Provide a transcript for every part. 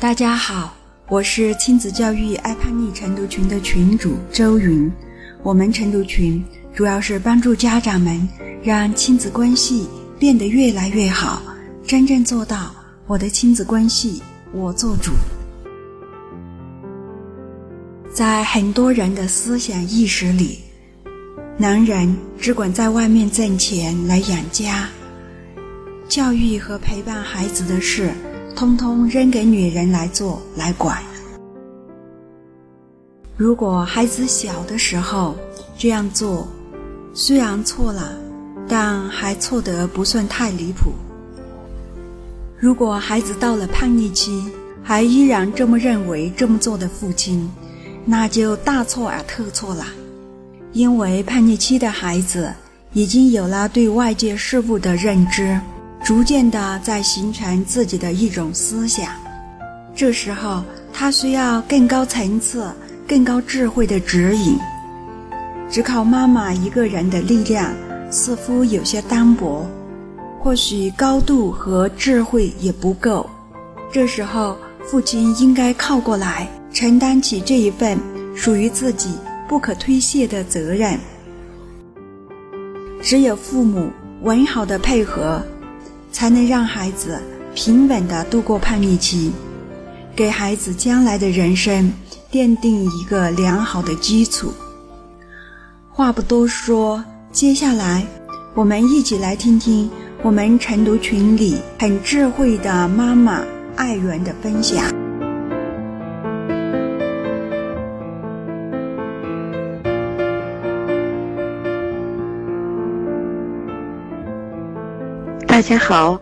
大家好，我是亲子教育爱叛逆晨读群的群主周云。我们晨读群主要是帮助家长们让亲子关系变得越来越好，真正做到我的亲子关系我做主。在很多人的思想意识里，男人只管在外面挣钱来养家，教育和陪伴孩子的事。通通扔给女人来做来管。如果孩子小的时候这样做，虽然错了，但还错得不算太离谱。如果孩子到了叛逆期，还依然这么认为这么做的父亲，那就大错而特错了。因为叛逆期的孩子已经有了对外界事物的认知。逐渐的在形成自己的一种思想，这时候他需要更高层次、更高智慧的指引。只靠妈妈一个人的力量似乎有些单薄，或许高度和智慧也不够。这时候，父亲应该靠过来，承担起这一份属于自己不可推卸的责任。只有父母完好的配合。才能让孩子平稳地度过叛逆期，给孩子将来的人生奠定一个良好的基础。话不多说，接下来我们一起来听听我们晨读群里很智慧的妈妈爱媛的分享。大家好，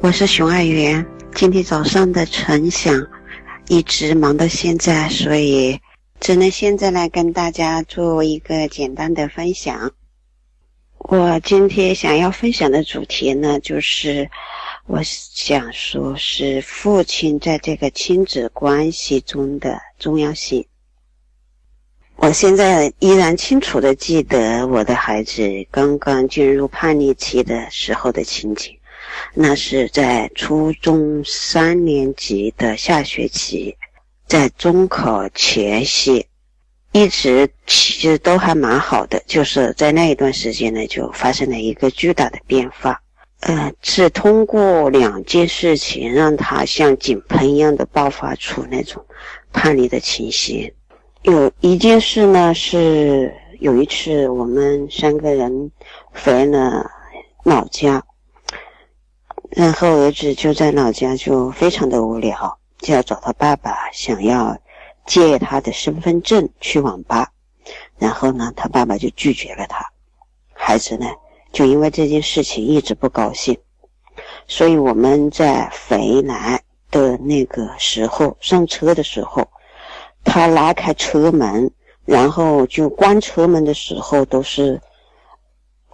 我是熊爱媛。今天早上的晨想一直忙到现在，所以只能现在来跟大家做一个简单的分享。我今天想要分享的主题呢，就是我想说是父亲在这个亲子关系中的重要性。我现在依然清楚的记得我的孩子刚刚进入叛逆期的时候的情景，那是在初中三年级的下学期，在中考前夕，一直其实都还蛮好的，就是在那一段时间呢，就发生了一个巨大的变化，呃，是通过两件事情让他像井喷一样的爆发出那种叛逆的情形。有一件事呢，是有一次我们三个人回了老家，然后儿子就在老家就非常的无聊，就要找他爸爸，想要借他的身份证去网吧，然后呢，他爸爸就拒绝了他，孩子呢就因为这件事情一直不高兴，所以我们在回来的那个时候上车的时候。他拉开车门，然后就关车门的时候，都是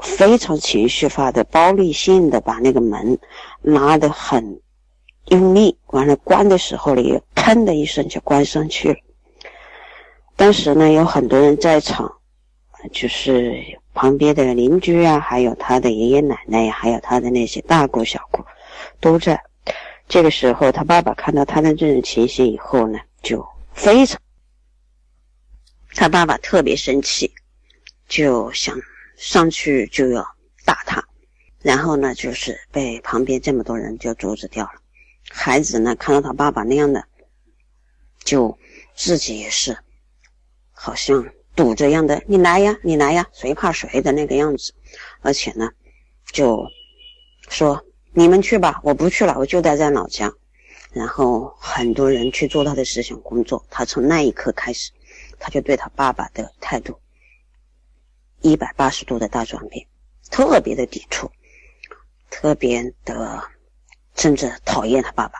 非常情绪化的、暴力性的，把那个门拉得很用力。完了，关的时候呢，也砰的一声就关上去了。当时呢，有很多人在场，就是旁边的邻居啊，还有他的爷爷奶奶呀，还有他的那些大姑小姑都在。这个时候，他爸爸看到他的这种情形以后呢，就。非常，他爸爸特别生气，就想上去就要打他，然后呢，就是被旁边这么多人就阻止掉了。孩子呢，看到他爸爸那样的，就自己也是，好像赌着样的，你来呀，你来呀，谁怕谁的那个样子，而且呢，就说你们去吧，我不去了，我就待在老家。然后很多人去做他的思想工作，他从那一刻开始，他就对他爸爸的态度一百八十度的大转变，特别的抵触，特别的甚至讨厌他爸爸。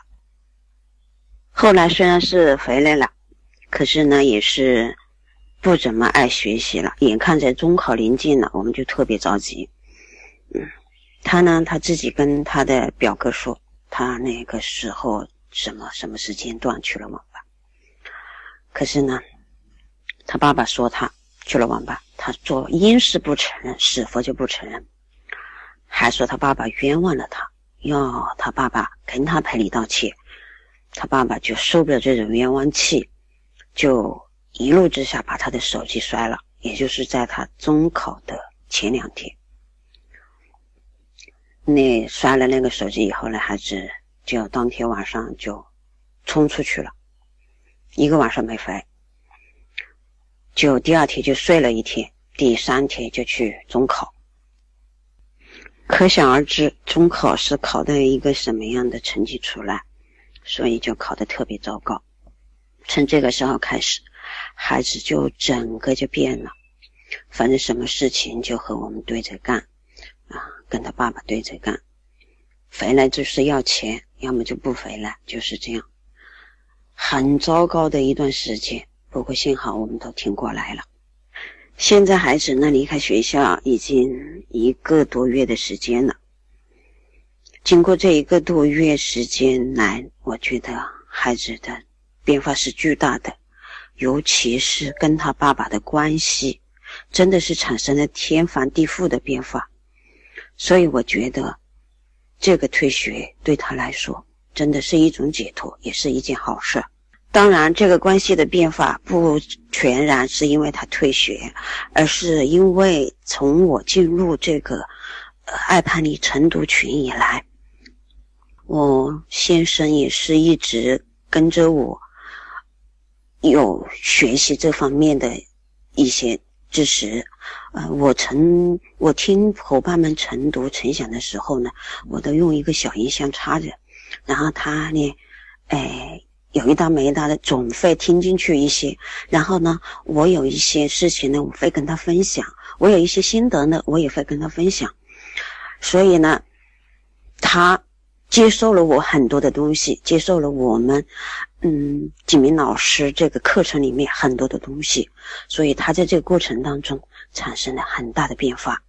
后来虽然是回来了，可是呢也是不怎么爱学习了。眼看着中考临近了，我们就特别着急。嗯，他呢他自己跟他的表哥说，他那个时候。什么什么时间段去了网吧？可是呢，他爸爸说他去了网吧，他做因是不承认，死活就不承认，还说他爸爸冤枉了他，要他爸爸跟他赔礼道歉。他爸爸就受不了这种冤枉气，就一怒之下把他的手机摔了，也就是在他中考的前两天。那摔了那个手机以后呢，孩子就当天晚上就冲出去了，一个晚上没回，就第二天就睡了一天，第三天就去中考。可想而知，中考是考的一个什么样的成绩出来。所以就考得特别糟糕。从这个时候开始，孩子就整个就变了，反正什么事情就和我们对着干，啊，跟他爸爸对着干，回来就是要钱，要么就不回来，就是这样，很糟糕的一段时间。不过幸好我们都挺过来了。现在孩子呢离开学校已经一个多月的时间了。经过这一个多月时间来，我觉得孩子的变化是巨大的，尤其是跟他爸爸的关系，真的是产生了天翻地覆的变化。所以我觉得，这个退学对他来说真的是一种解脱，也是一件好事。当然，这个关系的变化不全然是因为他退学，而是因为从我进入这个爱叛逆晨读群以来。我先生也是一直跟着我，有学习这方面的一些之时。呃，我晨我听伙伴们晨读晨想的时候呢，我都用一个小音箱插着，然后他呢，哎，有一搭没一搭的总会听进去一些。然后呢，我有一些事情呢，我会跟他分享；我有一些心得呢，我也会跟他分享。所以呢，他。接受了我很多的东西，接受了我们，嗯，景明老师这个课程里面很多的东西，所以他在这个过程当中产生了很大的变化。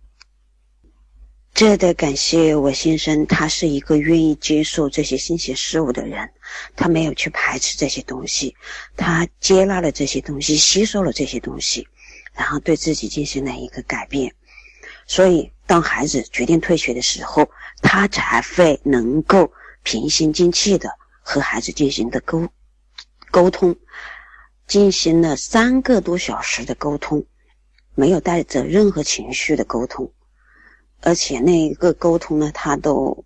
这得感谢我先生，他是一个愿意接受这些新鲜事物的人，他没有去排斥这些东西，他接纳了这些东西，吸收了这些东西，然后对自己进行了一个改变。所以，当孩子决定退学的时候，他才会能够平心静气的和孩子进行的沟沟通，进行了三个多小时的沟通，没有带着任何情绪的沟通，而且那一个沟通呢，他都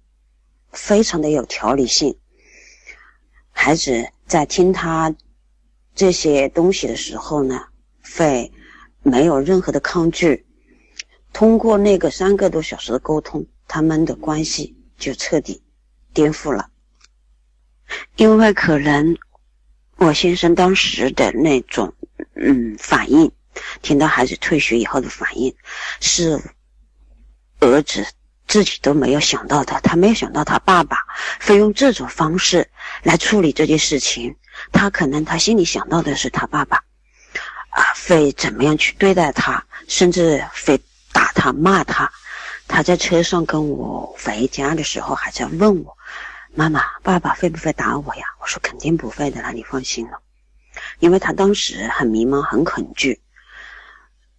非常的有条理性。孩子在听他这些东西的时候呢，会没有任何的抗拒。通过那个三个多小时的沟通，他们的关系就彻底颠覆了。因为可能我先生当时的那种嗯反应，听到孩子退学以后的反应，是儿子自己都没有想到的。他没有想到他爸爸会用这种方式来处理这件事情。他可能他心里想到的是他爸爸啊会怎么样去对待他，甚至会。打他骂他，他在车上跟我回家的时候还在问我：“妈妈，爸爸会不会打我呀？”我说：“肯定不会的啦，你放心了。”因为他当时很迷茫、很恐惧。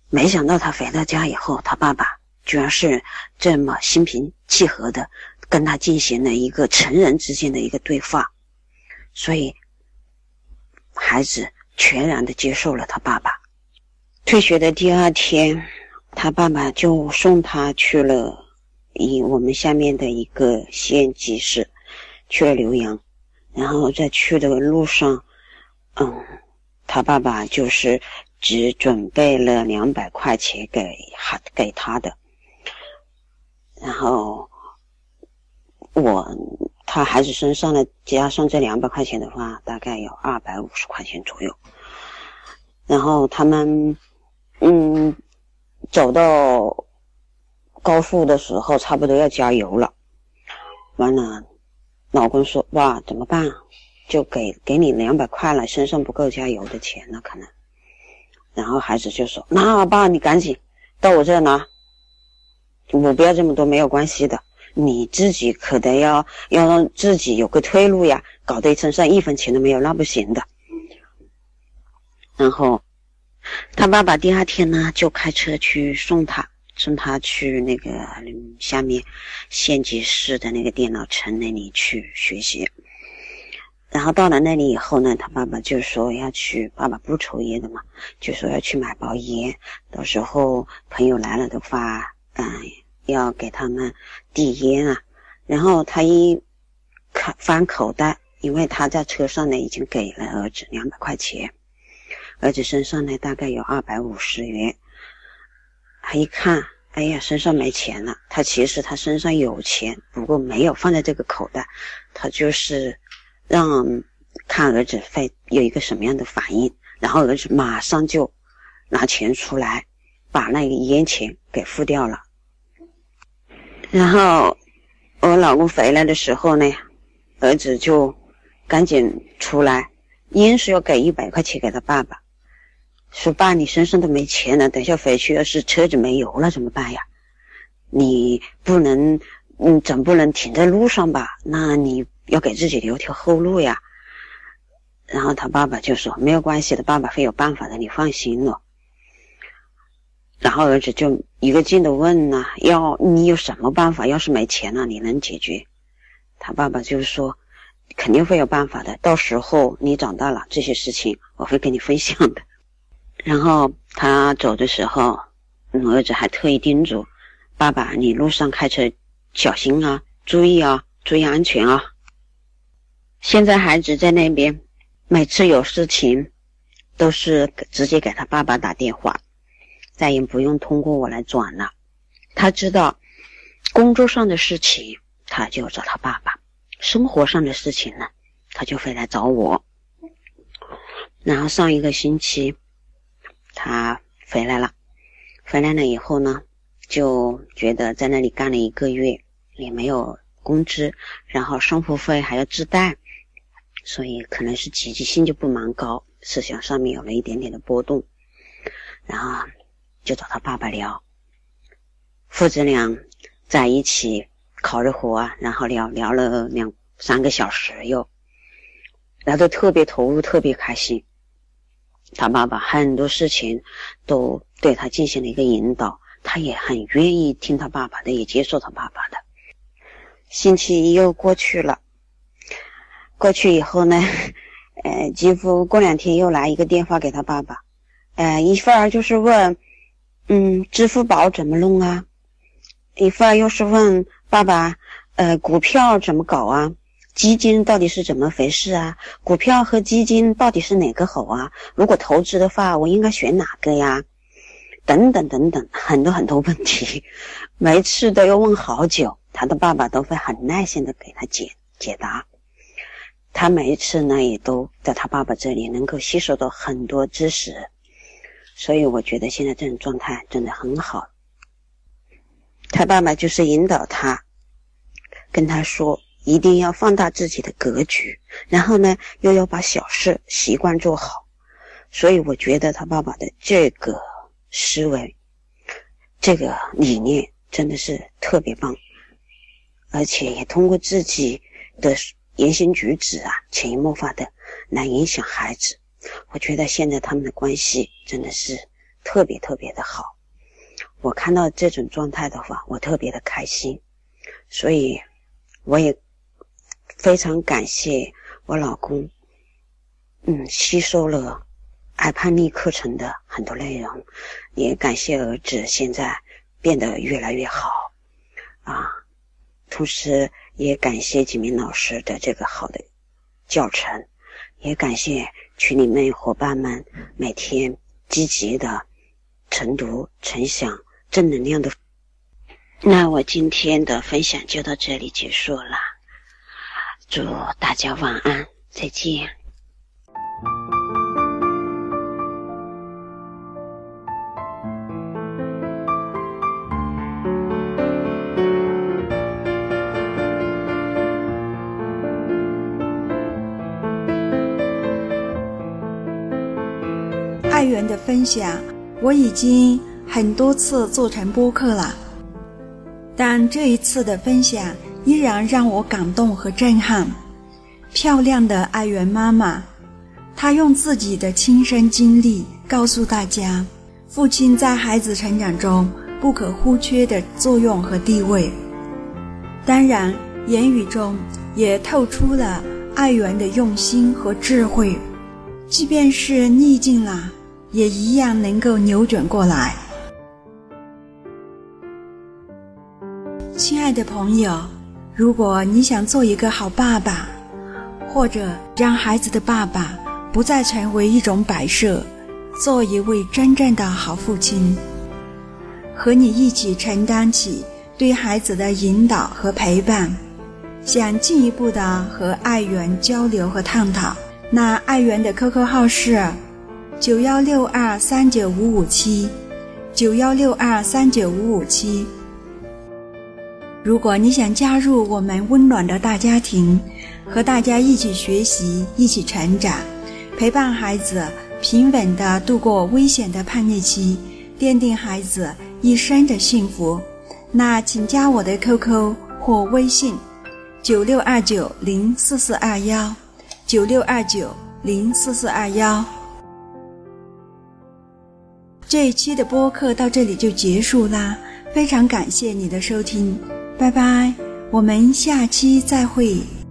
没想到他回到家以后，他爸爸居然是这么心平气和的跟他进行了一个成人之间的一个对话，所以孩子全然的接受了他爸爸。退学的第二天。他爸爸就送他去了一我们下面的一个县级市，去了浏阳，然后在去的路上，嗯，他爸爸就是只准备了两百块钱给孩给他的，然后我他孩子身上呢加上这两百块钱的话，大概有二百五十块钱左右，然后他们嗯。走到高速的时候，差不多要加油了。完了，老公说：“哇，怎么办？就给给你两百块了，身上不够加油的钱了，可能。”然后孩子就说：“那爸，你赶紧到我这拿，我不要这么多，没有关系的。你自己可得要要让自己有个退路呀，搞得身上一分钱都没有，那不行的。”然后。他爸爸第二天呢，就开车去送他，送他去那个下面县级市的那个电脑城那里去学习。然后到了那里以后呢，他爸爸就说要去，爸爸不抽烟的嘛，就说要去买包烟，到时候朋友来了的话，嗯，要给他们递烟啊。然后他一看翻口袋，因为他在车上呢已经给了儿子两百块钱，儿子身上呢大概有二百五十元。他一看，哎呀，身上没钱了。他其实他身上有钱，不过没有放在这个口袋，他就是。让看儿子会有一个什么样的反应，然后儿子马上就拿钱出来，把那个烟钱给付掉了。然后我老公回来的时候呢，儿子就赶紧出来，烟是要给一百块钱给他爸爸，说爸，你身上都没钱了，等下回去要是车子没油了怎么办呀？你不能，嗯，总不能停在路上吧？那你。要给自己留条后路呀，然后他爸爸就说：“没有关系的，爸爸会有办法的，你放心了。”然后儿子就一个劲的问呢：“要你有什么办法？要是没钱了，你能解决？”他爸爸就说：“肯定会有办法的，到时候你长大了，这些事情我会跟你分享的。”然后他走的时候，儿子还特意叮嘱：“爸爸，你路上开车小心啊，注意啊，注意安全啊。”现在孩子在那边，每次有事情，都是直接给他爸爸打电话，再也不用通过我来转了。他知道，工作上的事情他就找他爸爸，生活上的事情呢，他就会来找我。然后上一个星期，他回来了，回来了以后呢，就觉得在那里干了一个月，也没有工资，然后生活费还要自带。所以可能是积极性就不蛮高，思想上面有了一点点的波动，然后就找他爸爸聊，父子俩在一起烤着火，然后聊聊了两三个小时，又聊得特别投入，特别开心。他爸爸很多事情都对他进行了一个引导，他也很愿意听他爸爸的，也接受他爸爸的。星期一又过去了。过去以后呢，呃，几乎过两天又来一个电话给他爸爸，呃，一会儿就是问，嗯，支付宝怎么弄啊？一会儿又是问爸爸，呃，股票怎么搞啊？基金到底是怎么回事啊？股票和基金到底是哪个好啊？如果投资的话，我应该选哪个呀？等等等等，很多很多问题，每次都要问好久，他的爸爸都会很耐心的给他解解答。他每一次呢，也都在他爸爸这里能够吸收到很多知识，所以我觉得现在这种状态真的很好。他爸爸就是引导他，跟他说一定要放大自己的格局，然后呢，又要把小事习惯做好。所以我觉得他爸爸的这个思维、这个理念真的是特别棒，而且也通过自己的。言行举止啊，潜移默化的来影响孩子。我觉得现在他们的关系真的是特别特别的好。我看到这种状态的话，我特别的开心。所以我也非常感谢我老公，嗯，吸收了爱叛逆课程的很多内容，也感谢儿子现在变得越来越好啊，同时。也感谢几名老师的这个好的教程，也感谢群里面伙伴们每天积极的晨读、晨想正能量的。那我今天的分享就到这里结束了，祝大家晚安，再见。爱媛的分享，我已经很多次做成播客了，但这一次的分享依然让我感动和震撼。漂亮的爱媛妈妈，她用自己的亲身经历告诉大家，父亲在孩子成长中不可或缺的作用和地位。当然，言语中也透出了爱媛的用心和智慧，即便是逆境了，也一样能够扭转过来。亲爱的朋友，如果你想做一个好爸爸，或者让孩子的爸爸不再成为一种摆设，做一位真正的好父亲，和你一起承担起对孩子的引导和陪伴。想进一步的和爱媛交流和探讨，那爱媛的 QQ 号是九幺六二三九五五七，九幺六二三九五五七。如果你想加入我们温暖的大家庭，和大家一起学习、一起成长，陪伴孩子平稳地度过危险的叛逆期，奠定孩子一生的幸福，那请加我的 QQ 或微信。九六二九零四四二幺，九六二九零四四二幺。这一期的播客到这里就结束啦，非常感谢你的收听，拜拜，我们下期再会。